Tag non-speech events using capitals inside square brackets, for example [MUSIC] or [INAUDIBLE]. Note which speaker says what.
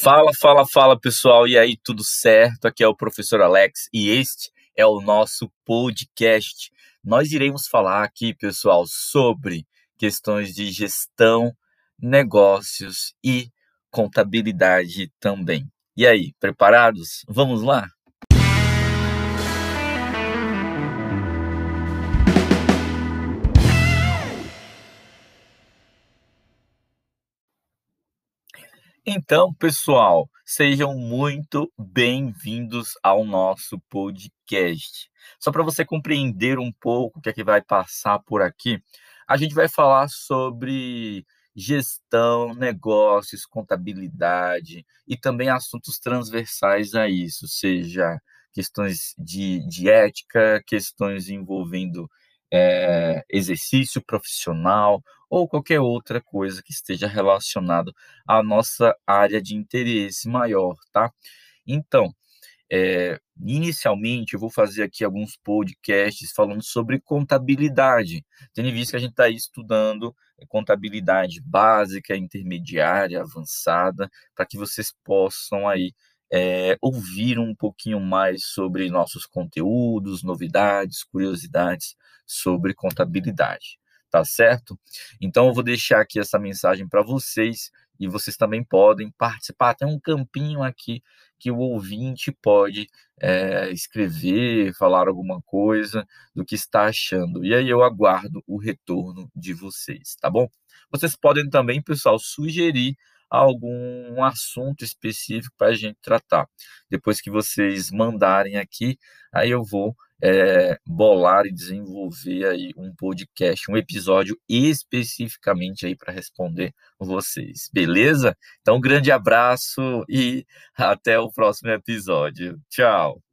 Speaker 1: Fala, fala, fala pessoal, e aí, tudo certo? Aqui é o professor Alex e este é o nosso podcast. Nós iremos falar aqui, pessoal, sobre questões de gestão, negócios e contabilidade também. E aí, preparados? Vamos lá? Então, pessoal, sejam muito bem-vindos ao nosso podcast. Só para você compreender um pouco o que é que vai passar por aqui, a gente vai falar sobre gestão, negócios, contabilidade e também assuntos transversais a isso, seja questões de, de ética, questões envolvendo é, exercício profissional ou qualquer outra coisa que esteja relacionado à nossa área de interesse maior, tá? Então, é, inicialmente eu vou fazer aqui alguns podcasts falando sobre contabilidade, tendo visto que a gente está estudando contabilidade básica, intermediária, avançada, para que vocês possam aí é, ouvir um pouquinho mais sobre nossos conteúdos, novidades, curiosidades sobre contabilidade, tá certo? Então eu vou deixar aqui essa mensagem para vocês e vocês também podem participar. Tem um campinho aqui que o ouvinte pode é, escrever, falar alguma coisa do que está achando. E aí eu aguardo o retorno de vocês, tá bom? Vocês podem também, pessoal, sugerir algum assunto específico para a gente tratar. Depois que vocês mandarem aqui, aí eu vou é, bolar e desenvolver aí um podcast, um episódio especificamente aí para responder vocês, beleza? Então, um grande abraço e [LAUGHS] até o próximo episódio. Tchau!